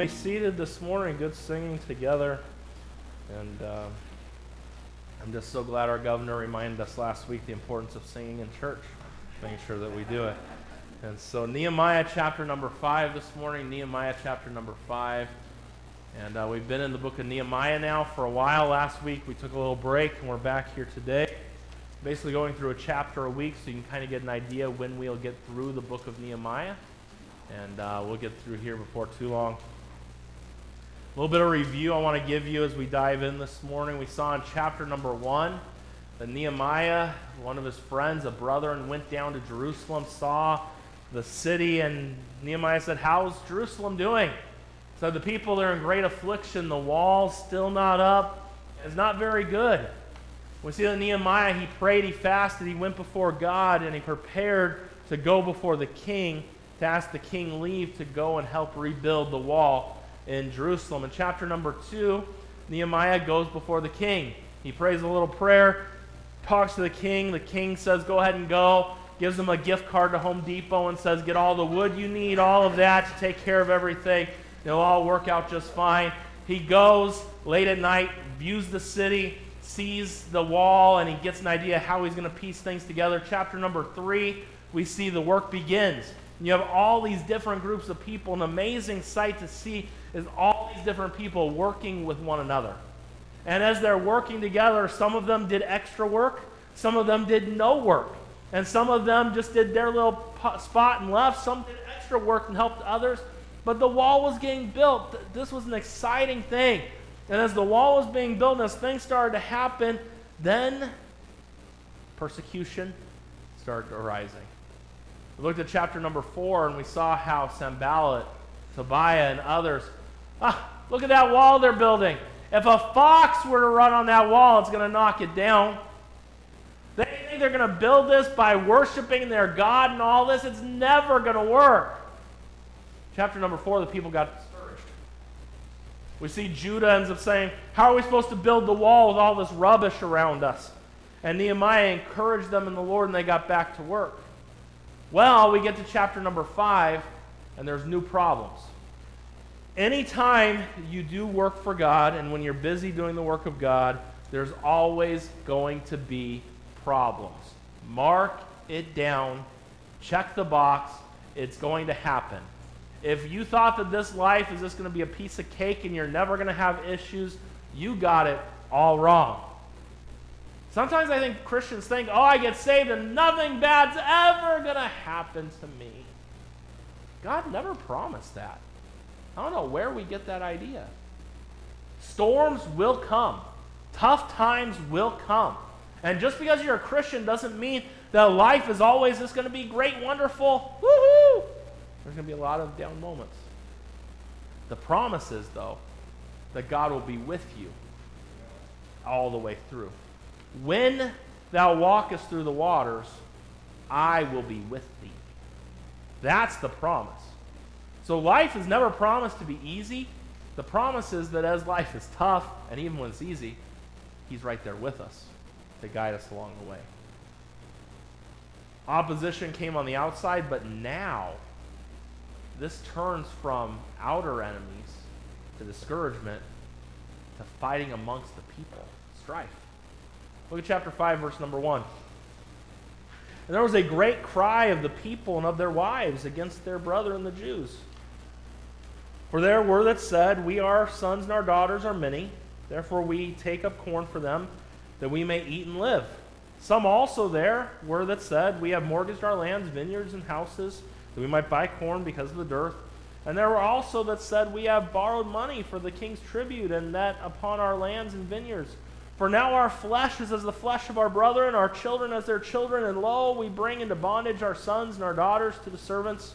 Be seated this morning. Good singing together. And uh, I'm just so glad our governor reminded us last week the importance of singing in church, making sure that we do it. And so, Nehemiah chapter number five this morning, Nehemiah chapter number five. And uh, we've been in the book of Nehemiah now for a while. Last week we took a little break and we're back here today. Basically, going through a chapter a week so you can kind of get an idea when we'll get through the book of Nehemiah. And uh, we'll get through here before too long. A little bit of review I want to give you as we dive in this morning. We saw in chapter number one that Nehemiah, one of his friends, a brother, and went down to Jerusalem, saw the city, and Nehemiah said, How's Jerusalem doing? So the people are in great affliction. The wall's still not up. It's not very good. We see that Nehemiah, he prayed, he fasted, he went before God, and he prepared to go before the king to ask the king leave to go and help rebuild the wall in Jerusalem. In chapter number two, Nehemiah goes before the king. He prays a little prayer, talks to the king. The king says, Go ahead and go. Gives him a gift card to Home Depot and says, Get all the wood you need, all of that to take care of everything. It'll all work out just fine. He goes late at night, views the city, sees the wall, and he gets an idea how he's going to piece things together. Chapter number three, we see the work begins. You have all these different groups of people. An amazing sight to see is all these different people working with one another. And as they're working together, some of them did extra work, some of them did no work, and some of them just did their little spot and left. Some did extra work and helped others. But the wall was getting built. This was an exciting thing. And as the wall was being built and as things started to happen, then persecution started arising. We looked at chapter number four and we saw how Sanballat, Tobiah, and others Ah, look at that wall they're building. If a fox were to run on that wall, it's going to knock it down. They think they're going to build this by worshiping their God and all this. It's never going to work. Chapter number four, the people got discouraged. We see Judah ends up saying, How are we supposed to build the wall with all this rubbish around us? And Nehemiah encouraged them in the Lord, and they got back to work. Well, we get to chapter number five, and there's new problems. Anytime you do work for God and when you're busy doing the work of God, there's always going to be problems. Mark it down, check the box, it's going to happen. If you thought that this life is just going to be a piece of cake and you're never going to have issues, you got it all wrong. Sometimes I think Christians think, oh, I get saved and nothing bad's ever going to happen to me. God never promised that. I don't know where we get that idea. Storms will come, tough times will come. And just because you're a Christian doesn't mean that life is always just going to be great, wonderful, woohoo! There's going to be a lot of down moments. The promise is, though, that God will be with you all the way through. When thou walkest through the waters, I will be with thee. That's the promise. So life is never promised to be easy. The promise is that as life is tough, and even when it's easy, He's right there with us to guide us along the way. Opposition came on the outside, but now this turns from outer enemies to discouragement to fighting amongst the people, strife. Look at chapter 5, verse number 1. And there was a great cry of the people and of their wives against their brethren, the Jews. For there were that said, We our sons and our daughters are many, therefore we take up corn for them, that we may eat and live. Some also there were that said, We have mortgaged our lands, vineyards, and houses, that we might buy corn because of the dearth. And there were also that said, We have borrowed money for the king's tribute, and that upon our lands and vineyards. For now our flesh is as the flesh of our brethren, our children as their children, and lo, we bring into bondage our sons and our daughters to the servants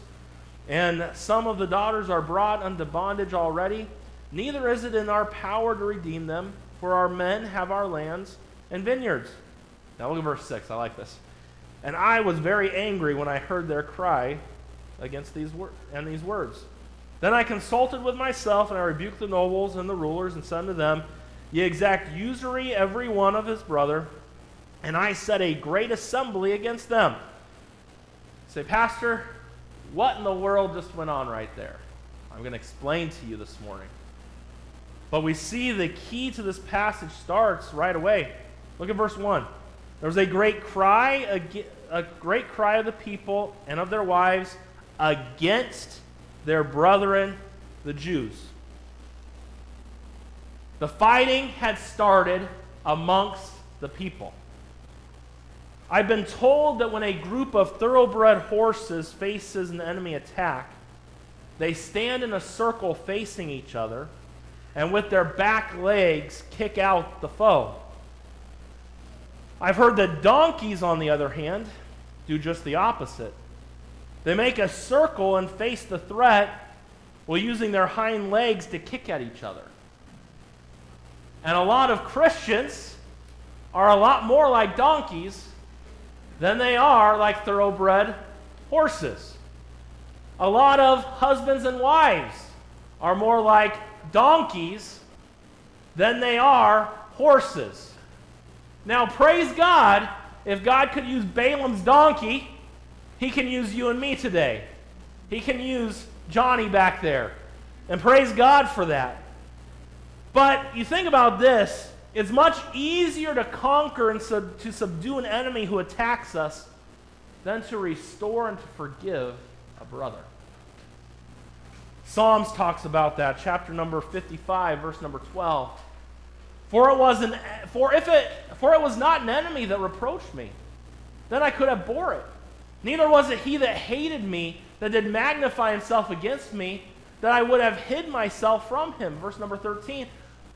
and some of the daughters are brought unto bondage already. Neither is it in our power to redeem them, for our men have our lands and vineyards. Now look at verse 6. I like this. And I was very angry when I heard their cry against these wor- and these words. Then I consulted with myself, and I rebuked the nobles and the rulers, and said to them, Ye exact usury every one of his brother, and I set a great assembly against them. Say, Pastor, what in the world just went on right there? I'm going to explain to you this morning. But we see the key to this passage starts right away. Look at verse 1. There was a great cry, a great cry of the people and of their wives against their brethren, the Jews. The fighting had started amongst the people. I've been told that when a group of thoroughbred horses faces an enemy attack, they stand in a circle facing each other and with their back legs kick out the foe. I've heard that donkeys, on the other hand, do just the opposite. They make a circle and face the threat while using their hind legs to kick at each other. And a lot of Christians are a lot more like donkeys than they are like thoroughbred horses. A lot of husbands and wives are more like donkeys than they are horses. Now, praise God, if God could use Balaam's donkey, he can use you and me today. He can use Johnny back there. And praise God for that. But you think about this it's much easier to conquer and sub- to subdue an enemy who attacks us than to restore and to forgive a brother. Psalms talks about that, chapter number 55, verse number 12. For it was an for if it for it was not an enemy that reproached me, then I could have bore it. Neither was it he that hated me that did magnify himself against me, that I would have hid myself from him. Verse number 13.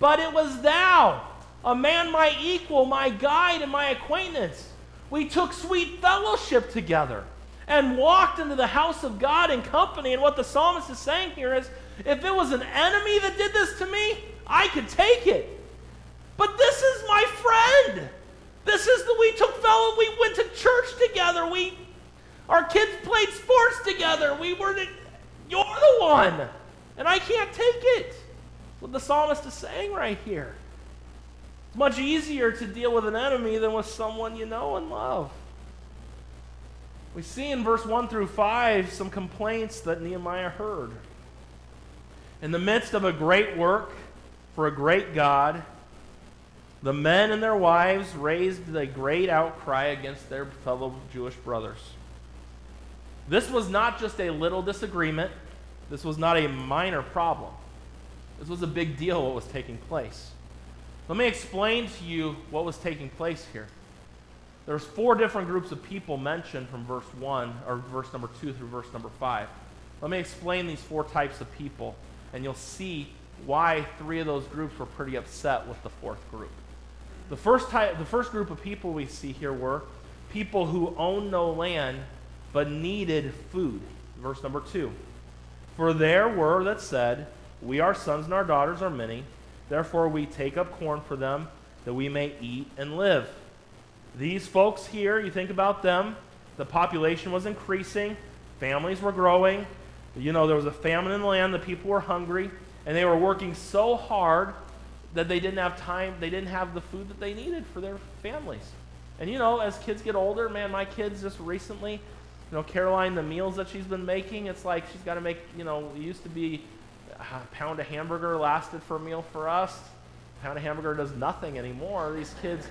But it was thou a man my equal, my guide, and my acquaintance. We took sweet fellowship together and walked into the house of God in company. And what the psalmist is saying here is if it was an enemy that did this to me, I could take it. But this is my friend. This is the we took fellow, we went to church together. We our kids played sports together. We were the, you're the one. And I can't take it. What the psalmist is saying right here. It's much easier to deal with an enemy than with someone you know and love. We see in verse 1 through 5 some complaints that Nehemiah heard. In the midst of a great work for a great God, the men and their wives raised a great outcry against their fellow Jewish brothers. This was not just a little disagreement, this was not a minor problem. This was a big deal what was taking place. Let me explain to you what was taking place here. There's four different groups of people mentioned from verse 1 or verse number 2 through verse number 5. Let me explain these four types of people and you'll see why three of those groups were pretty upset with the fourth group. The first type the first group of people we see here were people who owned no land but needed food. Verse number 2. For there were that said, We our sons and our daughters are many Therefore, we take up corn for them that we may eat and live. These folks here, you think about them, the population was increasing, families were growing. You know, there was a famine in the land, the people were hungry, and they were working so hard that they didn't have time, they didn't have the food that they needed for their families. And you know, as kids get older, man, my kids just recently, you know, Caroline, the meals that she's been making, it's like she's got to make, you know, it used to be a pound of hamburger lasted for a meal for us. A pound of hamburger does nothing anymore. These kids.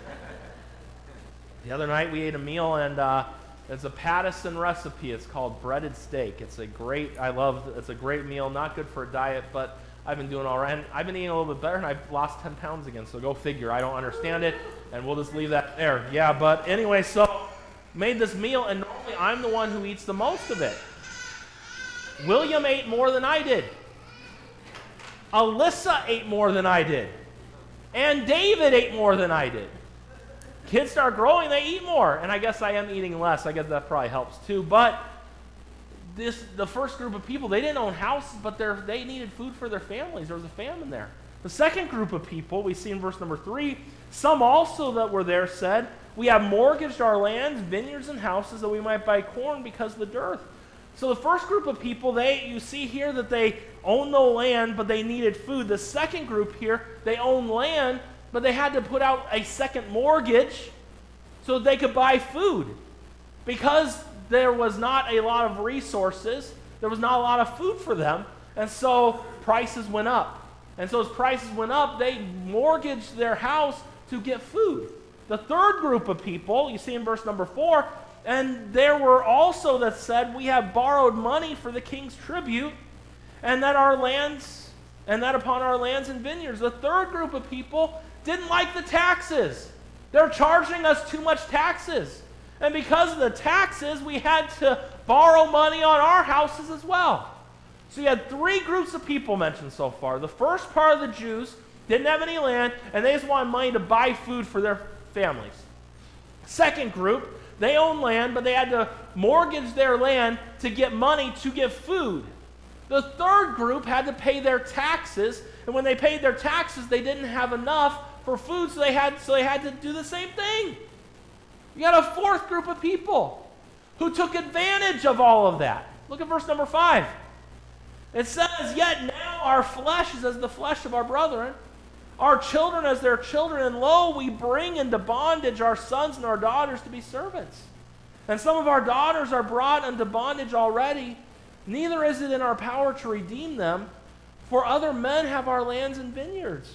the other night we ate a meal and uh, it's a Pattison recipe. It's called breaded steak. It's a great. I love. It's a great meal. Not good for a diet, but I've been doing all right. And I've been eating a little bit better, and I've lost 10 pounds again. So go figure. I don't understand it, and we'll just leave that there. Yeah, but anyway, so made this meal, and normally I'm the one who eats the most of it. William ate more than I did. Alyssa ate more than I did. And David ate more than I did. Kids start growing, they eat more. And I guess I am eating less. I guess that probably helps too. But this the first group of people, they didn't own houses, but they needed food for their families. There was a famine there. The second group of people, we see in verse number three, some also that were there said, We have mortgaged our lands, vineyards, and houses that we might buy corn because of the dearth. So the first group of people, they you see here that they own the land, but they needed food. The second group here, they own land, but they had to put out a second mortgage so they could buy food. Because there was not a lot of resources, there was not a lot of food for them. And so prices went up. And so as prices went up, they mortgaged their house to get food. The third group of people, you see in verse number four, and there were also that said, We have borrowed money for the king's tribute, and that our lands, and that upon our lands and vineyards. The third group of people didn't like the taxes. They're charging us too much taxes. And because of the taxes, we had to borrow money on our houses as well. So you had three groups of people mentioned so far. The first part of the Jews didn't have any land, and they just wanted money to buy food for their families. Second group, they owned land, but they had to mortgage their land to get money to get food. The third group had to pay their taxes, and when they paid their taxes, they didn't have enough for food, so they had, so they had to do the same thing. You got a fourth group of people who took advantage of all of that. Look at verse number five. It says, Yet now our flesh is as the flesh of our brethren, our children as their children, and lo, we bring into bondage our sons and our daughters to be servants. And some of our daughters are brought into bondage already. Neither is it in our power to redeem them, for other men have our lands and vineyards.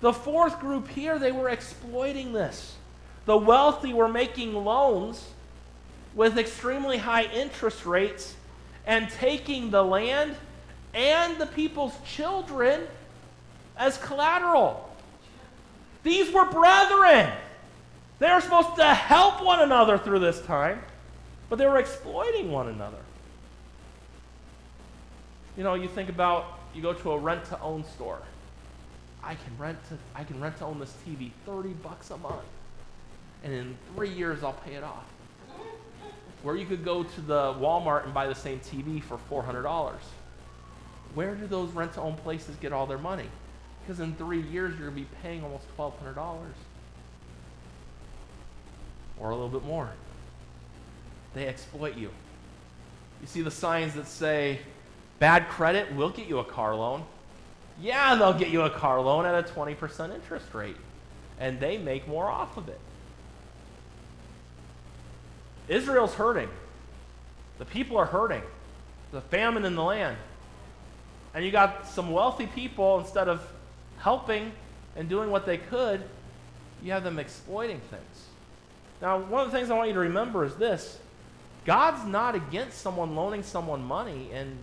The fourth group here, they were exploiting this. The wealthy were making loans with extremely high interest rates and taking the land and the people's children as collateral. These were brethren. They were supposed to help one another through this time, but they were exploiting one another. You know, you think about you go to a rent to own store. I can rent to I can rent to own this TV 30 bucks a month. And in 3 years I'll pay it off. Where you could go to the Walmart and buy the same TV for $400 where do those rent to own places get all their money? Because in three years, you're going to be paying almost $1,200 or a little bit more. They exploit you. You see the signs that say, bad credit, we'll get you a car loan. Yeah, they'll get you a car loan at a 20% interest rate, and they make more off of it. Israel's hurting. The people are hurting. The famine in the land. And you got some wealthy people, instead of helping and doing what they could, you have them exploiting things. Now, one of the things I want you to remember is this God's not against someone loaning someone money and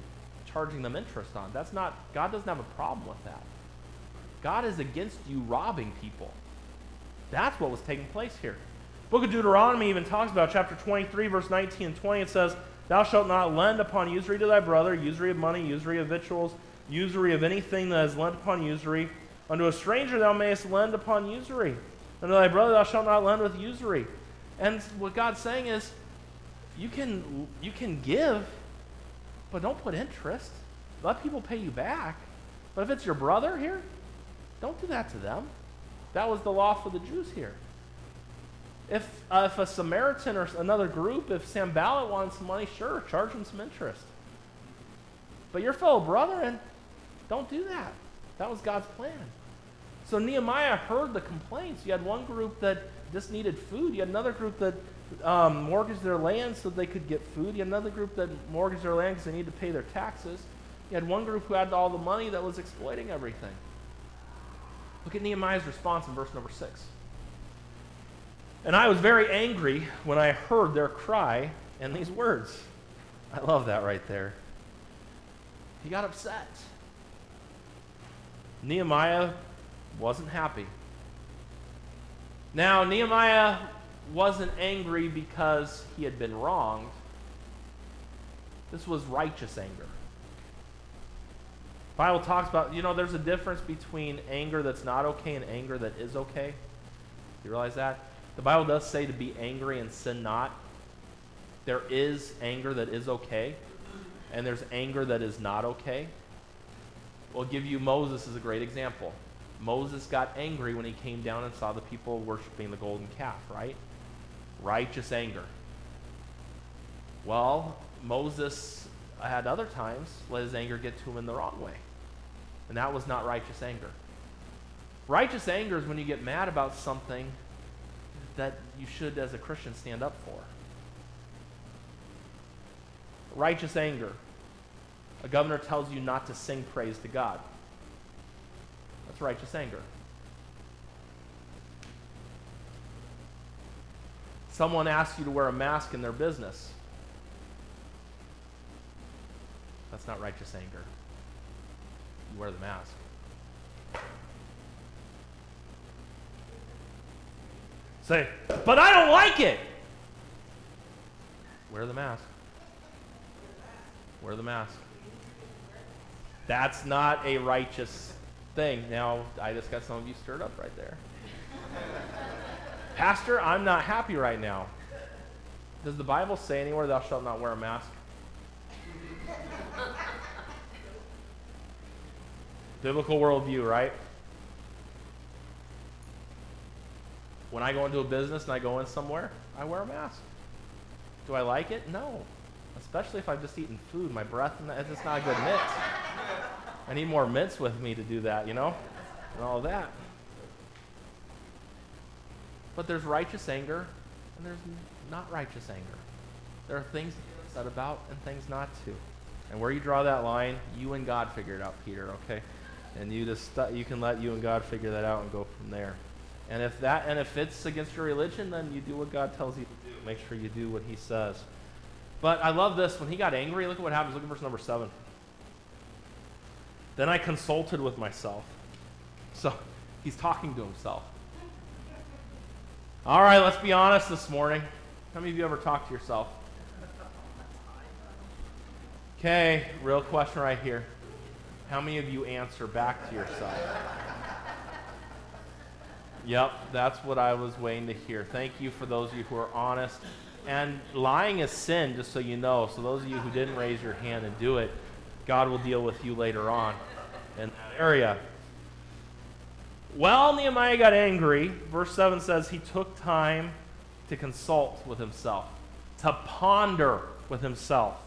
charging them interest on. That's not, God doesn't have a problem with that. God is against you robbing people. That's what was taking place here. Book of Deuteronomy even talks about chapter 23, verse 19 and 20. It says, Thou shalt not lend upon usury to thy brother, usury of money, usury of victuals, usury of anything that is lent upon usury. Unto a stranger thou mayest lend upon usury. Unto thy brother thou shalt not lend with usury. And what God's saying is, you can, you can give, but don't put interest. Let people pay you back. But if it's your brother here, don't do that to them. That was the law for the Jews here. If, uh, if a Samaritan or another group, if Sanballat wanted some money, sure, charge them some interest. But your fellow brethren, don't do that. That was God's plan. So Nehemiah heard the complaints. You had one group that just needed food. You had another group that um, mortgaged their land so they could get food. You had another group that mortgaged their land because they needed to pay their taxes. You had one group who had all the money that was exploiting everything. Look at Nehemiah's response in verse number 6. And I was very angry when I heard their cry and these words. I love that right there. He got upset. Nehemiah wasn't happy. Now, Nehemiah wasn't angry because he had been wronged. This was righteous anger. The Bible talks about, you know, there's a difference between anger that's not okay and anger that is okay. You realize that? The Bible does say to be angry and sin not. There is anger that is okay, and there's anger that is not okay. We'll give you Moses as a great example. Moses got angry when he came down and saw the people worshiping the golden calf, right? Righteous anger. Well, Moses had other times let his anger get to him in the wrong way. And that was not righteous anger. Righteous anger is when you get mad about something that you should, as a Christian, stand up for. Righteous anger. A governor tells you not to sing praise to God. That's righteous anger. Someone asks you to wear a mask in their business. That's not righteous anger. You wear the mask. Say, but I don't like it. Wear the mask. Wear the mask. That's not a righteous thing. Now, I just got some of you stirred up right there. Pastor, I'm not happy right now. Does the Bible say anywhere thou shalt not wear a mask? Biblical worldview, right? When I go into a business and I go in somewhere, I wear a mask. Do I like it? No. Especially if I've just eaten food, my breath, and it's just not a good mix. I need more mints with me to do that, you know? And all that. But there's righteous anger and there's not righteous anger. There are things upset about and things not to. And where you draw that line, you and God figure it out, Peter, okay? And you just you can let you and God figure that out and go from there. And if that and if it's against your religion, then you do what God tells you to do. Make sure you do what he says. But I love this. When he got angry, look at what happens. Look at verse number seven. Then I consulted with myself. So he's talking to himself. All right, let's be honest this morning. How many of you ever talk to yourself? Okay, real question right here. How many of you answer back to yourself? Yep, that's what I was waiting to hear. Thank you for those of you who are honest. And lying is sin, just so you know. So, those of you who didn't raise your hand and do it, God will deal with you later on in that area. Well, Nehemiah got angry. Verse 7 says he took time to consult with himself, to ponder with himself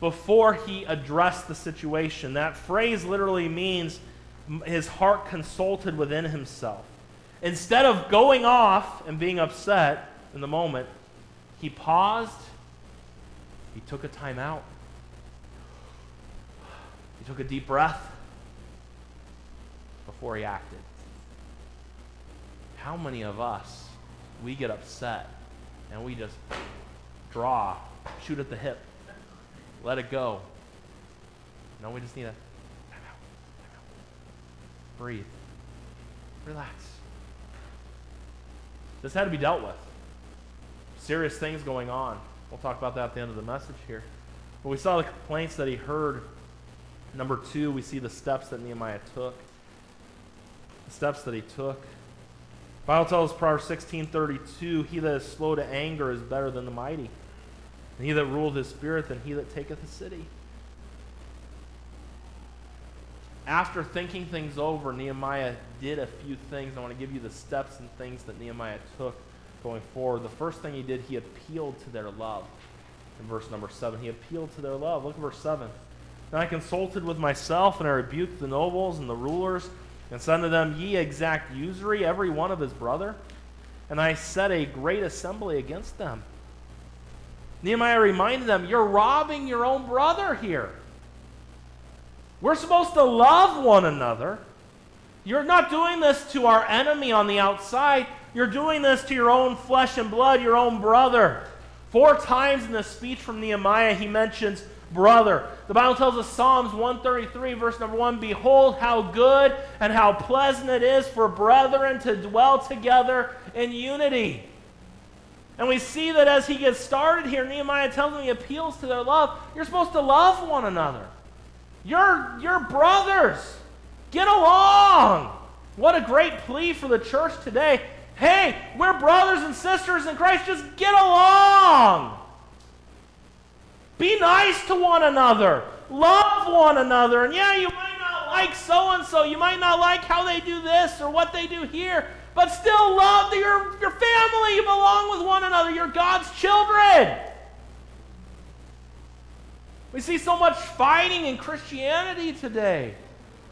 before he addressed the situation. That phrase literally means his heart consulted within himself. Instead of going off and being upset in the moment, he paused, he took a time out, he took a deep breath before he acted. How many of us, we get upset and we just draw, shoot at the hip, let it go? No, we just need to breathe, relax. This had to be dealt with. Serious things going on. We'll talk about that at the end of the message here. But we saw the complaints that he heard. Number two, we see the steps that Nehemiah took the steps that he took. The Bible tells us, Proverbs 16:32, "He that is slow to anger is better than the mighty, and he that ruleth his spirit than he that taketh a city." After thinking things over, Nehemiah did a few things. I want to give you the steps and things that Nehemiah took going forward. The first thing he did, he appealed to their love. In verse number 7, he appealed to their love. Look at verse 7. Then I consulted with myself, and I rebuked the nobles and the rulers and said unto them, Ye exact usury, every one of his brother. And I set a great assembly against them. Nehemiah reminded them, You're robbing your own brother here. We're supposed to love one another. You're not doing this to our enemy on the outside. You're doing this to your own flesh and blood, your own brother. Four times in the speech from Nehemiah, he mentions brother. The Bible tells us Psalms 133, verse number 1 Behold, how good and how pleasant it is for brethren to dwell together in unity. And we see that as he gets started here, Nehemiah tells them he appeals to their love. You're supposed to love one another. You're, you're brothers. Get along. What a great plea for the church today. Hey, we're brothers and sisters in Christ. Just get along. Be nice to one another. Love one another. And yeah, you might not like so and so. You might not like how they do this or what they do here. But still love your, your family. You belong with one another. You're God's children. We see so much fighting in Christianity today.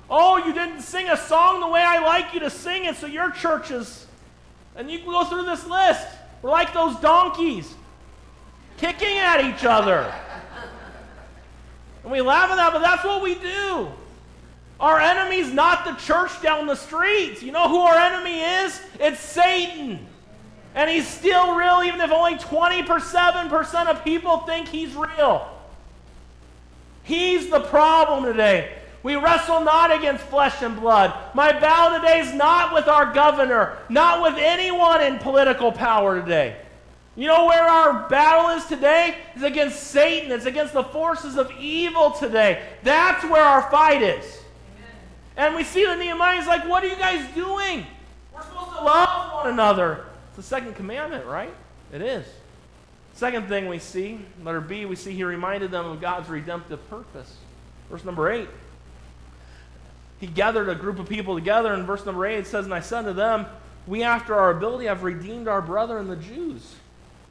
Oh, you didn't sing a song the way I like you to sing it, so your church is. And you can go through this list. We're like those donkeys kicking at each other. And we laugh at that, but that's what we do. Our enemy's not the church down the street. You know who our enemy is? It's Satan. And he's still real, even if only 27% of people think he's real. He's the problem today. We wrestle not against flesh and blood. My battle today is not with our governor, not with anyone in political power today. You know where our battle is today? Is against Satan. It's against the forces of evil today. That's where our fight is. Amen. And we see that Nehemiah's like, what are you guys doing? We're supposed to love one another. It's the second commandment, right? It is. Second thing we see, letter B, we see he reminded them of God's redemptive purpose. Verse number 8 he gathered a group of people together. In verse number 8, it says, And I said to them, We, after our ability, have redeemed our brethren the Jews,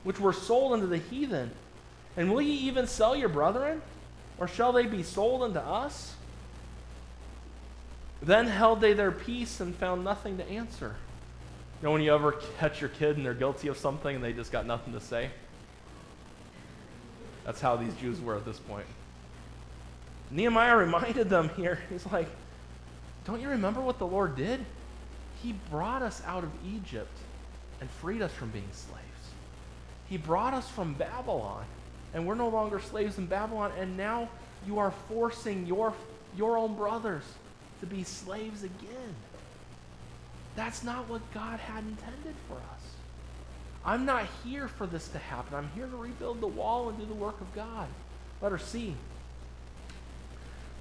which were sold unto the heathen. And will ye even sell your brethren? Or shall they be sold unto us? Then held they their peace and found nothing to answer. You know, when you ever catch your kid and they're guilty of something and they just got nothing to say? That's how these Jews were at this point. Nehemiah reminded them here, he's like, don't you remember what the Lord did? He brought us out of Egypt and freed us from being slaves. He brought us from Babylon, and we're no longer slaves in Babylon, and now you are forcing your, your own brothers to be slaves again. That's not what God had intended for us. I'm not here for this to happen. I'm here to rebuild the wall and do the work of God. Letter C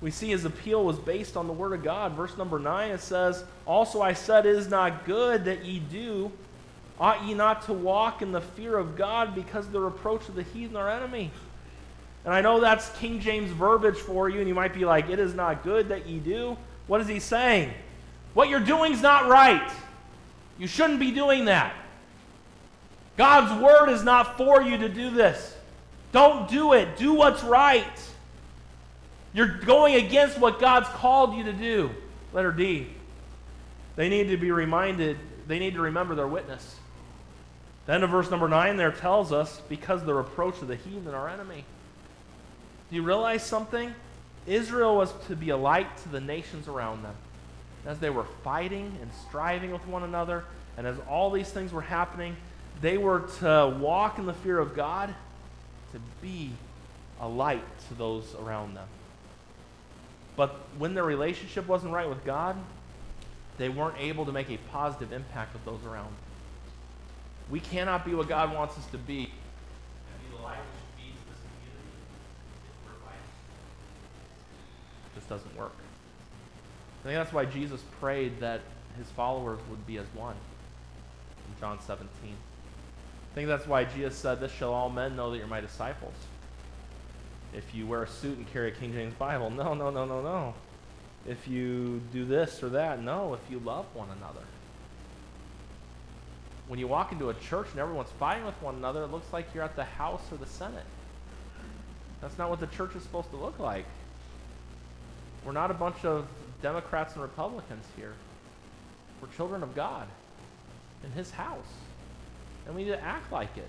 we see his appeal was based on the word of God. Verse number 9 it says, Also I said, It is not good that ye do. Ought ye not to walk in the fear of God because of the reproach of the heathen our enemy? And I know that's King James verbiage for you, and you might be like, It is not good that ye do. What is he saying? What you're doing is not right. You shouldn't be doing that. God's word is not for you to do this. Don't do it. Do what's right. You're going against what God's called you to do. Letter D. They need to be reminded, they need to remember their witness. The end of verse number 9 there tells us, because the reproach of the heathen, our enemy. Do you realize something? Israel was to be a light to the nations around them. As they were fighting and striving with one another, and as all these things were happening, they were to walk in the fear of God, to be a light to those around them. But when their relationship wasn't right with God, they weren't able to make a positive impact with those around. We cannot be what God wants us to be. This doesn't work. I think that's why Jesus prayed that his followers would be as one in John 17. I think that's why Jesus said, This shall all men know that you're my disciples if you wear a suit and carry a King James Bible. No, no, no, no, no. If you do this or that. No, if you love one another. When you walk into a church and everyone's fighting with one another, it looks like you're at the House or the Senate. That's not what the church is supposed to look like. We're not a bunch of Democrats and Republicans here. We're children of God in His house. And we need to act like it.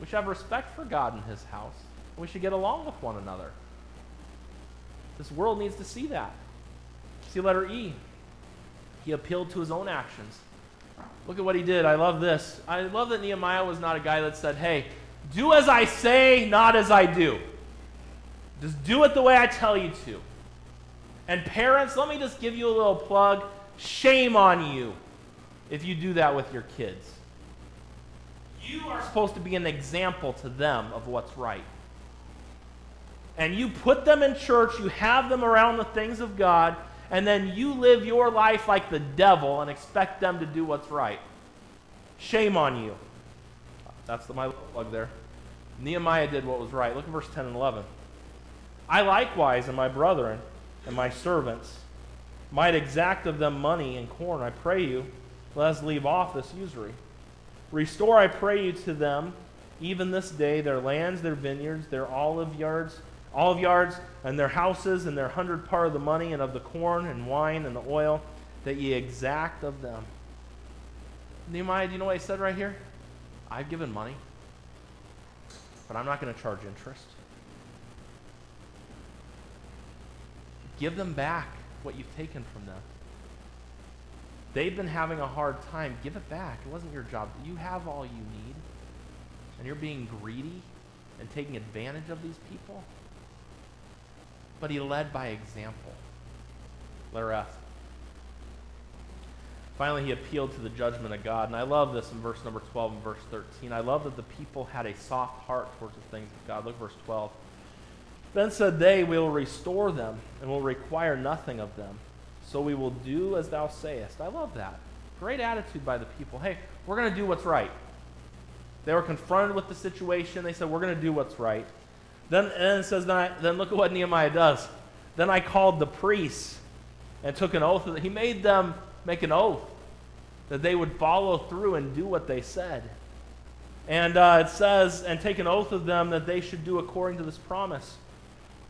We should have respect for God in His house. We should get along with one another. This world needs to see that. See letter E. He appealed to his own actions. Look at what he did. I love this. I love that Nehemiah was not a guy that said, hey, do as I say, not as I do. Just do it the way I tell you to. And parents, let me just give you a little plug. Shame on you if you do that with your kids. You are supposed to be an example to them of what's right and you put them in church, you have them around the things of God, and then you live your life like the devil and expect them to do what's right. Shame on you. That's the, my plug there. Nehemiah did what was right. Look at verse 10 and 11. I likewise and my brethren and my servants might exact of them money and corn. I pray you, let us leave off this usury. Restore, I pray you, to them, even this day, their lands, their vineyards, their olive yards, olive yards and their houses and their hundred part of the money and of the corn and wine and the oil that ye exact of them. Nehemiah, do you know what he said right here? I've given money, but I'm not going to charge interest. Give them back what you've taken from them. They've been having a hard time. Give it back. It wasn't your job. You have all you need. And you're being greedy and taking advantage of these people. But he led by example. Letter F. Finally, he appealed to the judgment of God. And I love this in verse number 12 and verse 13. I love that the people had a soft heart towards the things of God. Look verse 12. Then said they, We will restore them and will require nothing of them. So we will do as thou sayest. I love that. Great attitude by the people. Hey, we're going to do what's right. They were confronted with the situation. They said, We're going to do what's right. Then, and it says, then, I, then look at what Nehemiah does. Then I called the priests and took an oath. He made them make an oath that they would follow through and do what they said. And uh, it says, and take an oath of them that they should do according to this promise.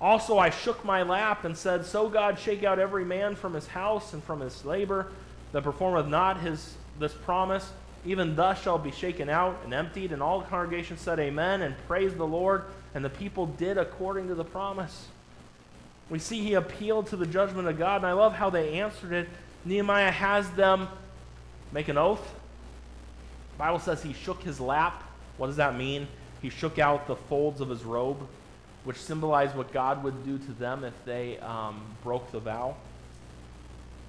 Also, I shook my lap and said, So God shake out every man from his house and from his labor that performeth not his this promise. Even thus shall be shaken out and emptied. And all the congregation said, Amen, and praised the Lord. And the people did according to the promise. We see he appealed to the judgment of God, and I love how they answered it. Nehemiah has them make an oath. The Bible says he shook his lap. What does that mean? He shook out the folds of his robe, which symbolized what God would do to them if they um, broke the vow.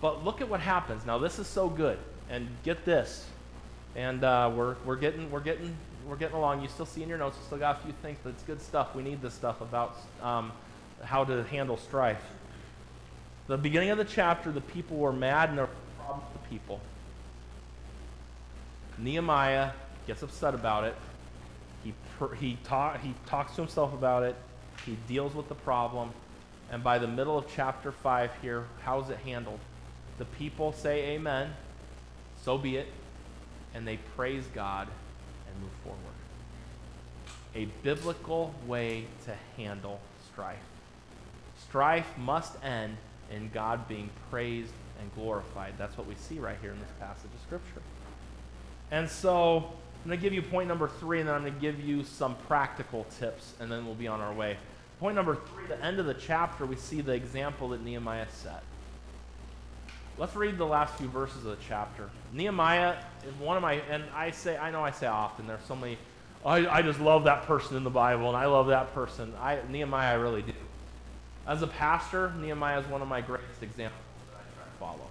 But look at what happens. Now, this is so good. And get this. And uh, we're, we're, getting, we're, getting, we're getting along. You still see in your notes, you still got a few things, but it's good stuff. We need this stuff about um, how to handle strife. The beginning of the chapter, the people were mad and there were problems with the people. Nehemiah gets upset about it. He, he, talk, he talks to himself about it. He deals with the problem. And by the middle of chapter 5 here, how's it handled? The people say amen, so be it, and they praise God and move forward. A biblical way to handle strife. Strife must end in God being praised and glorified. That's what we see right here in this passage of Scripture. And so I'm going to give you point number three, and then I'm going to give you some practical tips, and then we'll be on our way. Point number three, the end of the chapter, we see the example that Nehemiah set. Let's read the last few verses of the chapter. Nehemiah is one of my, and I say, I know I say often, there's so many, I, I just love that person in the Bible, and I love that person. I, Nehemiah, I really do. As a pastor, Nehemiah is one of my greatest examples that I try to follow.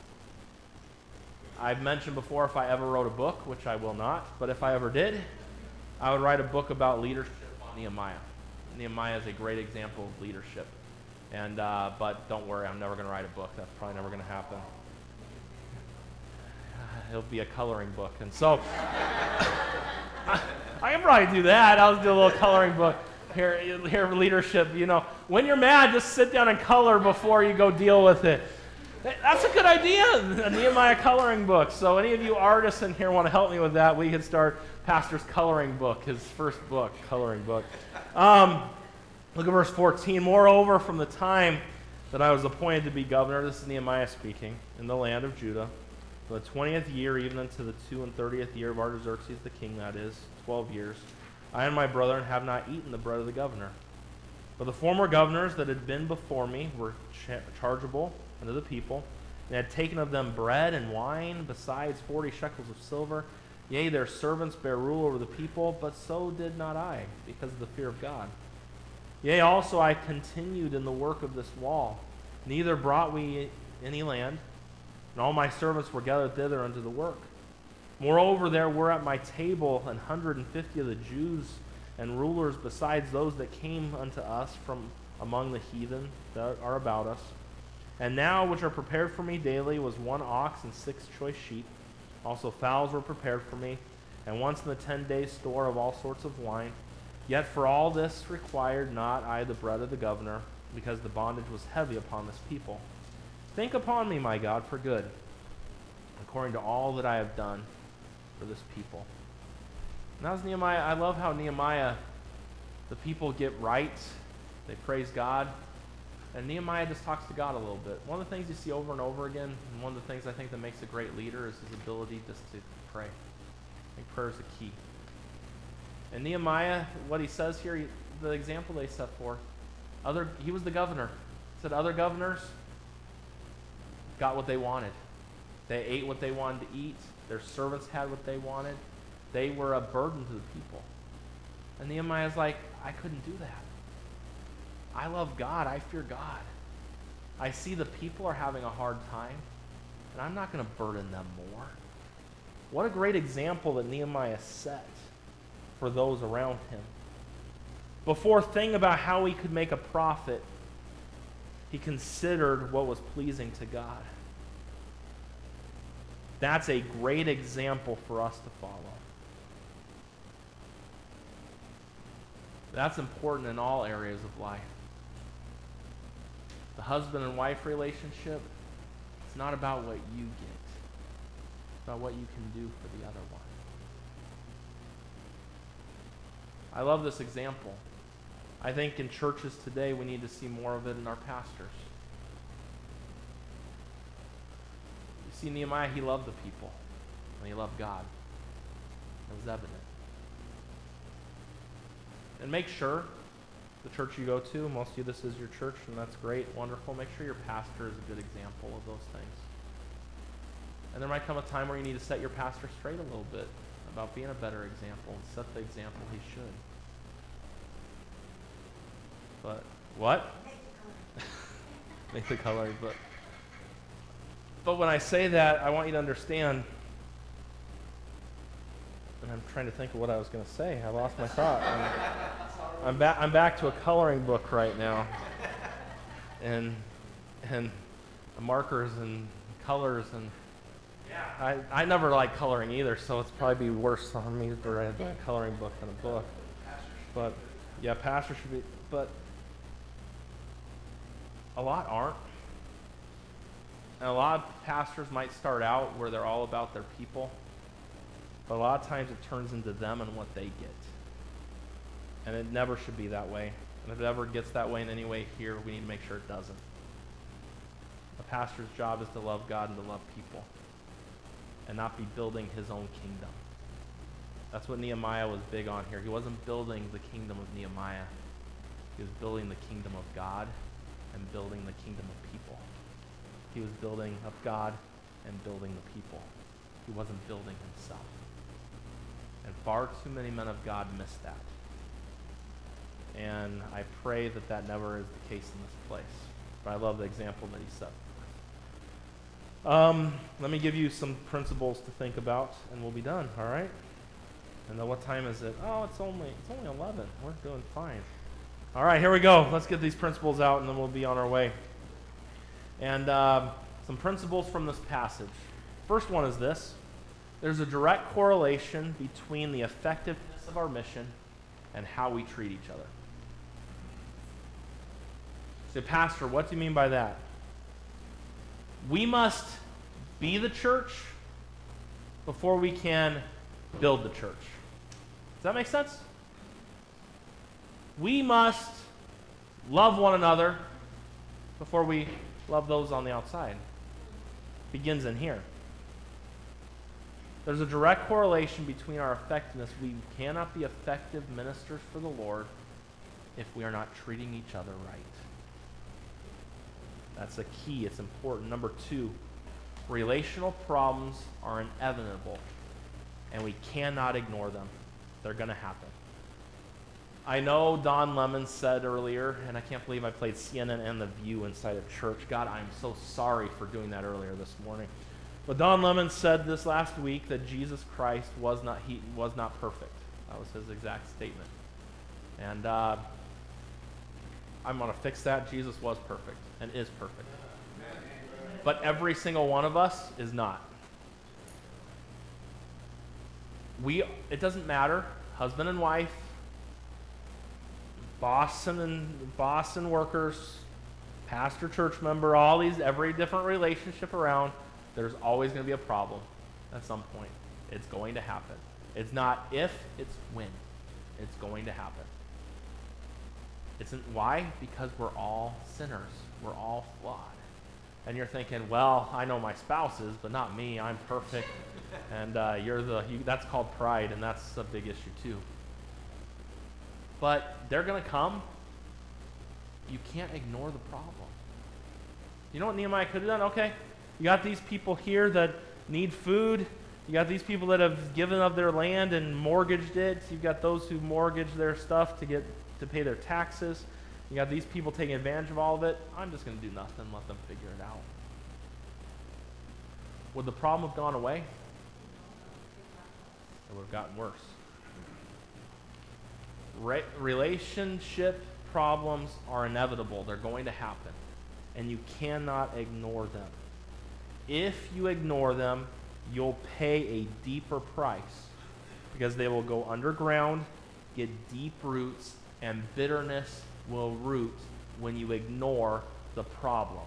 I've mentioned before if I ever wrote a book, which I will not, but if I ever did, I would write a book about leadership on Nehemiah. Nehemiah is a great example of leadership. And, uh, but don't worry, I'm never going to write a book. That's probably never going to happen. It'll be a coloring book. And so I, I can probably do that. I'll do a little coloring book here, here leadership, you know, when you're mad, just sit down and color before you go deal with it. That's a good idea, a Nehemiah coloring book. So, any of you artists in here want to help me with that? We could start Pastor's coloring book, his first book, coloring book. Um, look at verse 14. Moreover, from the time that I was appointed to be governor, this is Nehemiah speaking, in the land of Judah, the 20th year, even unto the 2 and 30th year of Artaxerxes the king, that is, 12 years. I and my brethren have not eaten the bread of the governor. For the former governors that had been before me were chargeable unto the people, and had taken of them bread and wine, besides forty shekels of silver. Yea, their servants bear rule over the people, but so did not I, because of the fear of God. Yea, also I continued in the work of this wall. Neither brought we any land, and all my servants were gathered thither unto the work. Moreover, there were at my table an hundred and fifty of the Jews and rulers, besides those that came unto us from among the heathen that are about us. And now, which are prepared for me daily, was one ox and six choice sheep. Also, fowls were prepared for me, and once in the ten days' store of all sorts of wine. Yet for all this required not I the bread of the governor, because the bondage was heavy upon this people. Think upon me, my God, for good, according to all that I have done for this people. That was Nehemiah. I love how Nehemiah, the people get right, they praise God, and Nehemiah just talks to God a little bit. One of the things you see over and over again, and one of the things I think that makes a great leader is his ability just to pray. I think prayer is the key. And Nehemiah, what he says here, the example they set forth, other he was the governor. He said other governors, got what they wanted. They ate what they wanted to eat. Their servants had what they wanted. They were a burden to the people. And Nehemiah's like, I couldn't do that. I love God. I fear God. I see the people are having a hard time, and I'm not going to burden them more. What a great example that Nehemiah set for those around him. Before thinking about how he could make a profit, he considered what was pleasing to God. That's a great example for us to follow. That's important in all areas of life. The husband and wife relationship, it's not about what you get, it's about what you can do for the other one. I love this example. I think in churches today we need to see more of it in our pastors. You see, Nehemiah, he loved the people, and he loved God. It was evident. And make sure the church you go to, most of you, this is your church, and that's great, wonderful. Make sure your pastor is a good example of those things. And there might come a time where you need to set your pastor straight a little bit about being a better example and set the example he should. But what? Make the color, but but when I say that, I want you to understand. And I'm trying to think of what I was going to say. I lost my thought. I'm, I'm back. I'm back to a coloring book right now, and and markers and colors and. I, I never like coloring either, so it's probably be worse on me to write a coloring book than a book. But yeah, pastor should be. But a lot aren't. And a lot of pastors might start out where they're all about their people, but a lot of times it turns into them and what they get. And it never should be that way. And if it ever gets that way in any way here, we need to make sure it doesn't. A pastor's job is to love God and to love people and not be building his own kingdom. That's what Nehemiah was big on here. He wasn't building the kingdom of Nehemiah, he was building the kingdom of God and building the kingdom of people. He was building up God and building the people. He wasn't building himself. And far too many men of God miss that. And I pray that that never is the case in this place. But I love the example that he set. Um, let me give you some principles to think about, and we'll be done. All right. And then what time is it? Oh, it's only it's only eleven. We're doing fine. All right, here we go. Let's get these principles out, and then we'll be on our way. And uh, some principles from this passage. First one is this: there's a direct correlation between the effectiveness of our mission and how we treat each other. Say, Pastor, what do you mean by that? We must be the church before we can build the church. Does that make sense? We must love one another before we love those on the outside. It begins in here. There's a direct correlation between our effectiveness. We cannot be effective ministers for the Lord if we are not treating each other right. That's a key. It's important. Number two, relational problems are inevitable, and we cannot ignore them. They're going to happen. I know Don Lemon said earlier, and I can't believe I played CNN and The View inside of church. God, I'm so sorry for doing that earlier this morning. But Don Lemon said this last week that Jesus Christ was not he was not perfect. That was his exact statement. And uh, I'm going to fix that. Jesus was perfect and is perfect. But every single one of us is not. We, it doesn't matter, husband and wife, Boston and Boston workers, pastor, church member, all these, every different relationship around, there's always going to be a problem at some point. It's going to happen. It's not if, it's when. It's going to happen. It's why? Because we're all sinners. We're all flawed. And you're thinking, well, I know my spouse is, but not me. I'm perfect. and uh, you're the, you, that's called pride, and that's a big issue too. But they're going to come. You can't ignore the problem. You know what Nehemiah could have done? Okay. You got these people here that need food. You got these people that have given up their land and mortgaged it. You've got those who mortgage their stuff to get to pay their taxes. You got these people taking advantage of all of it. I'm just going to do nothing, let them figure it out. Would the problem have gone away? It would have gotten worse. Re- relationship problems are inevitable, they're going to happen, and you cannot ignore them. If you ignore them, you'll pay a deeper price. Because they will go underground, get deep roots, and bitterness will root when you ignore the problem.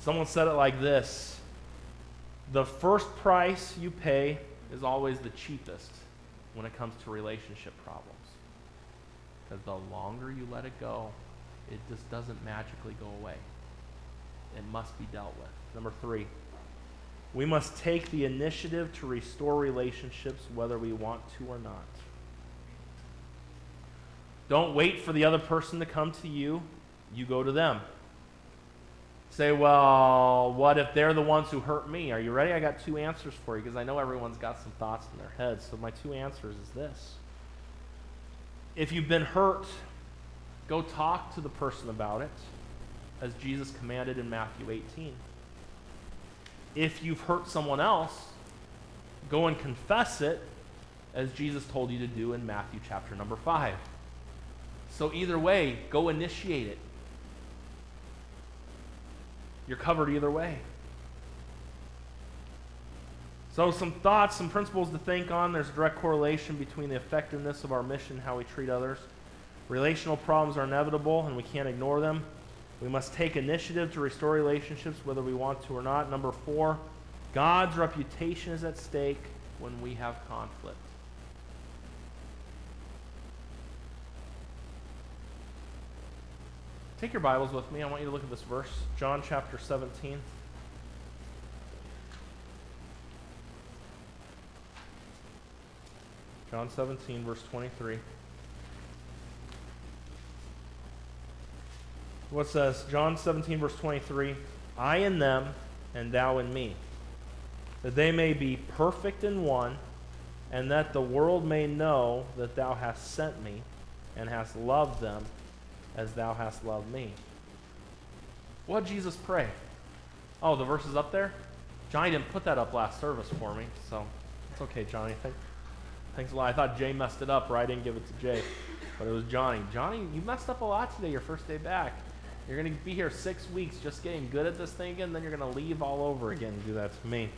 Someone said it like this. The first price you pay is always the cheapest when it comes to relationship problems. Because the longer you let it go, it just doesn't magically go away. It must be dealt with. Number three, we must take the initiative to restore relationships whether we want to or not. Don't wait for the other person to come to you, you go to them. Say, well, what if they're the ones who hurt me? Are you ready? I got two answers for you because I know everyone's got some thoughts in their heads. So, my two answers is this. If you've been hurt, go talk to the person about it, as Jesus commanded in Matthew 18. If you've hurt someone else, go and confess it, as Jesus told you to do in Matthew chapter number 5. So, either way, go initiate it. You're covered either way. So, some thoughts, some principles to think on. There's a direct correlation between the effectiveness of our mission, how we treat others. Relational problems are inevitable, and we can't ignore them. We must take initiative to restore relationships, whether we want to or not. Number four, God's reputation is at stake when we have conflict. Take your Bibles with me. I want you to look at this verse, John chapter 17. John 17, verse 23. What says? John 17, verse 23 I in them, and thou in me, that they may be perfect in one, and that the world may know that thou hast sent me, and hast loved them as thou hast loved me. What Jesus pray? Oh, the verse is up there? Johnny didn't put that up last service for me, so it's okay, Johnny. Thank, thanks a lot. I thought Jay messed it up, or I didn't give it to Jay, but it was Johnny. Johnny, you messed up a lot today, your first day back. You're going to be here six weeks just getting good at this thing again, then you're going to leave all over again and do that to me.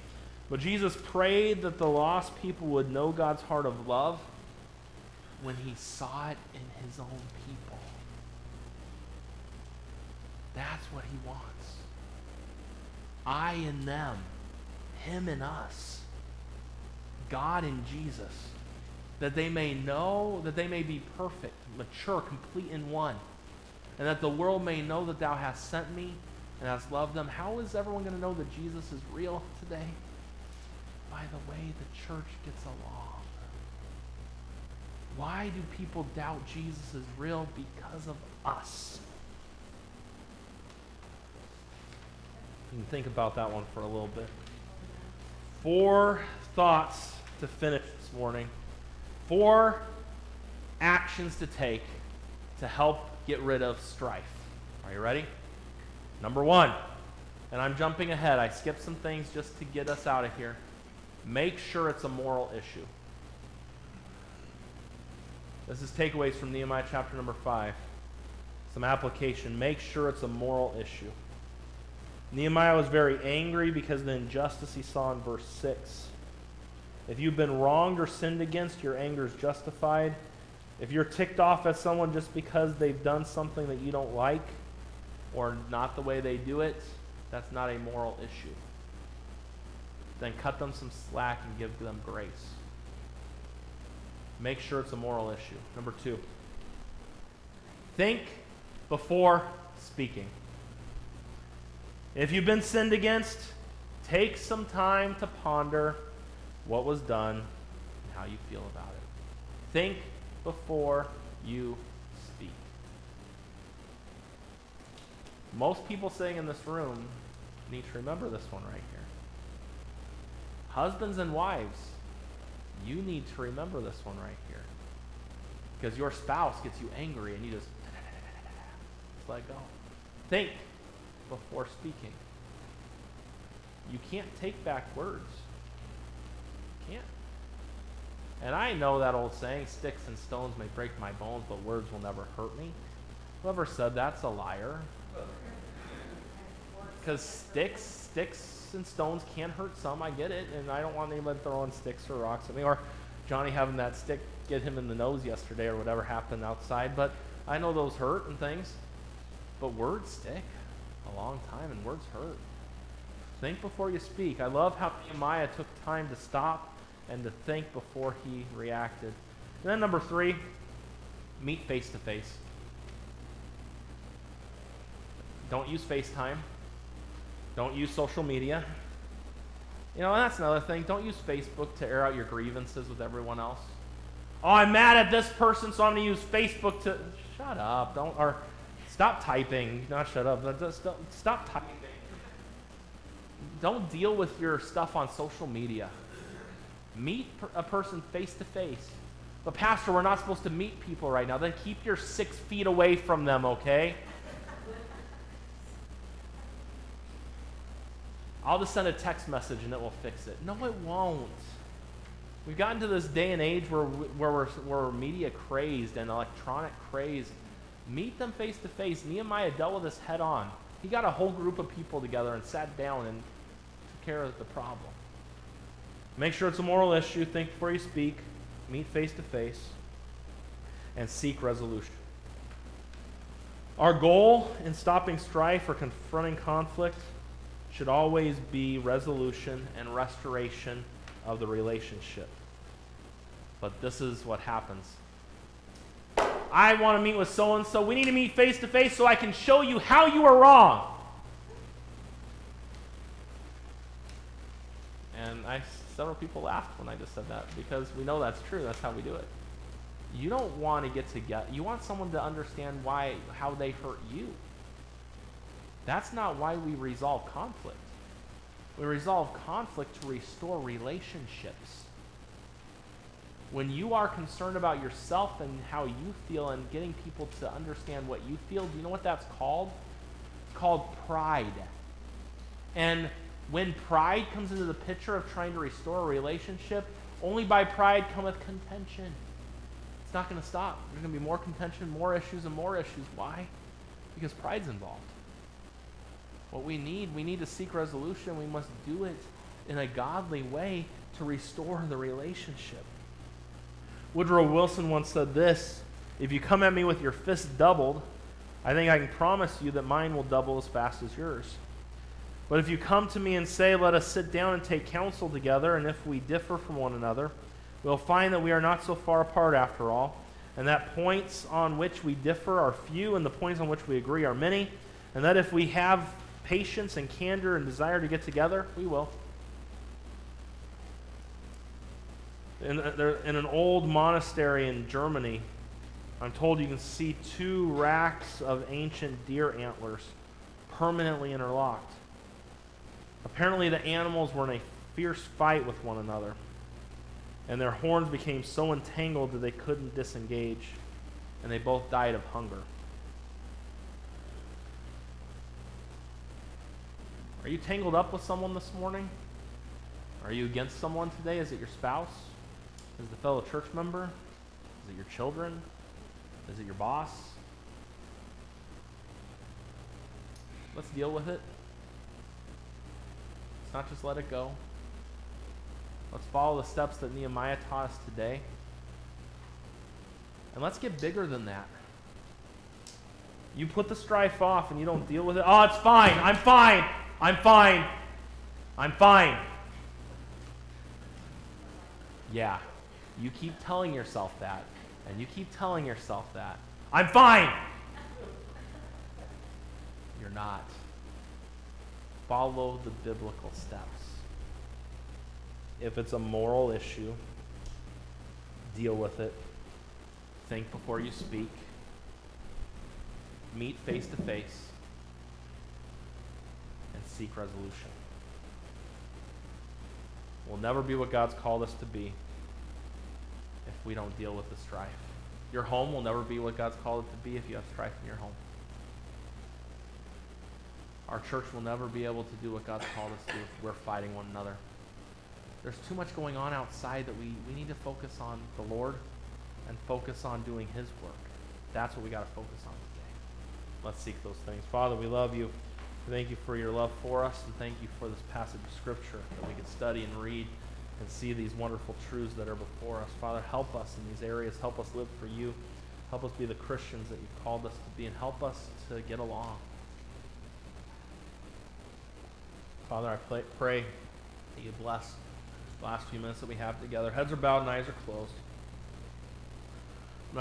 But Jesus prayed that the lost people would know God's heart of love when he saw it in his own people. That's what he wants. I in them, him in us, God in Jesus, that they may know, that they may be perfect, mature, complete in one, and that the world may know that thou hast sent me and hast loved them. How is everyone going to know that Jesus is real today? By the way the church gets along. Why do people doubt Jesus is real? Because of us. Can think about that one for a little bit. Four thoughts to finish this morning. Four actions to take to help get rid of strife. Are you ready? Number one, and I'm jumping ahead. I skipped some things just to get us out of here. Make sure it's a moral issue. This is takeaways from Nehemiah chapter number 5. Some application. Make sure it's a moral issue. Nehemiah was very angry because of the injustice he saw in verse 6. If you've been wronged or sinned against, your anger is justified. If you're ticked off at someone just because they've done something that you don't like or not the way they do it, that's not a moral issue. Then cut them some slack and give them grace. Make sure it's a moral issue. Number two, think before speaking. If you've been sinned against, take some time to ponder what was done and how you feel about it. Think before you speak. Most people sitting in this room need to remember this one right here. Husbands and wives, you need to remember this one right here. Because your spouse gets you angry and you just, let go. Think before speaking. You can't take back words. You can't. And I know that old saying, sticks and stones may break my bones, but words will never hurt me. Whoever said that's a liar. Because sticks, sticks and stones can hurt some. I get it, and I don't want anybody throwing sticks or rocks at me, or Johnny having that stick get him in the nose yesterday, or whatever happened outside. But I know those hurt and things. But words stick a long time, and words hurt. Think before you speak. I love how Nehemiah took time to stop and to think before he reacted. And then number three, meet face to face. Don't use FaceTime. Don't use social media. You know, that's another thing. Don't use Facebook to air out your grievances with everyone else. Oh, I'm mad at this person, so I'm going to use Facebook to. Shut up. Don't. Or stop typing. Not shut up. Stop typing. Don't deal with your stuff on social media. Meet a person face to face. But, Pastor, we're not supposed to meet people right now. Then keep your six feet away from them, okay? I'll just send a text message and it will fix it. No, it won't. We've gotten to this day and age where, where, we're, where we're media crazed and electronic crazed. Meet them face to face. Nehemiah dealt with this head on. He got a whole group of people together and sat down and took care of the problem. Make sure it's a moral issue. Think before you speak. Meet face to face. And seek resolution. Our goal in stopping strife or confronting conflict should always be resolution and restoration of the relationship. But this is what happens. I want to meet with so and so. We need to meet face to face so I can show you how you are wrong. And I several people laughed when I just said that because we know that's true. That's how we do it. You don't want to get together. You want someone to understand why how they hurt you. That's not why we resolve conflict. We resolve conflict to restore relationships. When you are concerned about yourself and how you feel and getting people to understand what you feel, do you know what that's called? It's called pride. And when pride comes into the picture of trying to restore a relationship, only by pride cometh contention. It's not going to stop. There's going to be more contention, more issues, and more issues. Why? Because pride's involved. What we need, we need to seek resolution. We must do it in a godly way to restore the relationship. Woodrow Wilson once said this If you come at me with your fist doubled, I think I can promise you that mine will double as fast as yours. But if you come to me and say, Let us sit down and take counsel together, and if we differ from one another, we'll find that we are not so far apart after all, and that points on which we differ are few, and the points on which we agree are many, and that if we have patience and candor and desire to get together, we will. In, uh, in an old monastery in Germany, I'm told you can see two racks of ancient deer antlers permanently interlocked. Apparently, the animals were in a fierce fight with one another, and their horns became so entangled that they couldn't disengage, and they both died of hunger. Are you tangled up with someone this morning? Are you against someone today? Is it your spouse? Is a fellow church member? Is it your children? Is it your boss? Let's deal with it. Let's not just let it go. Let's follow the steps that Nehemiah taught us today. And let's get bigger than that. You put the strife off and you don't deal with it. Oh, it's fine. I'm fine. I'm fine. I'm fine. Yeah, you keep telling yourself that, and you keep telling yourself that. I'm fine. You're not. Follow the biblical steps. If it's a moral issue, deal with it. Think before you speak. Meet face to face And seek resolution. We'll never be what God's called us to be if we don't deal with the strife. Your home will never be what God's called it to be if you have strife in your home. Our church will never be able to do what God's called us to do if we're fighting one another. There's too much going on outside that we, we need to focus on the Lord and focus on doing His work. That's what we got to focus on today. Let's seek those things. Father, we love you. Thank you for your love for us, and thank you for this passage of Scripture that we can study and read and see these wonderful truths that are before us. Father, help us in these areas. Help us live for you. Help us be the Christians that you've called us to be, and help us to get along. Father, I pray, that you bless the last few minutes that we have together. Heads are bowed and eyes are closed.